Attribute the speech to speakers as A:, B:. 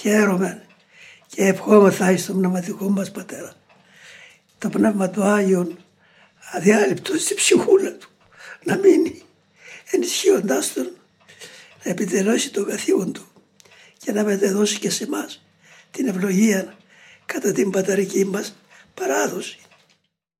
A: χαίρομαι και ευχόμεθα εις τον πνευματικό μας Πατέρα. Το Πνεύμα του Άγιον αδιάλειπτος στη ψυχούλα του να μείνει ενισχύοντάς τον να επιτελέσει το καθήκον του και να μετεδώσει και σε εμάς την ευλογία κατά την πατερική μας παράδοση.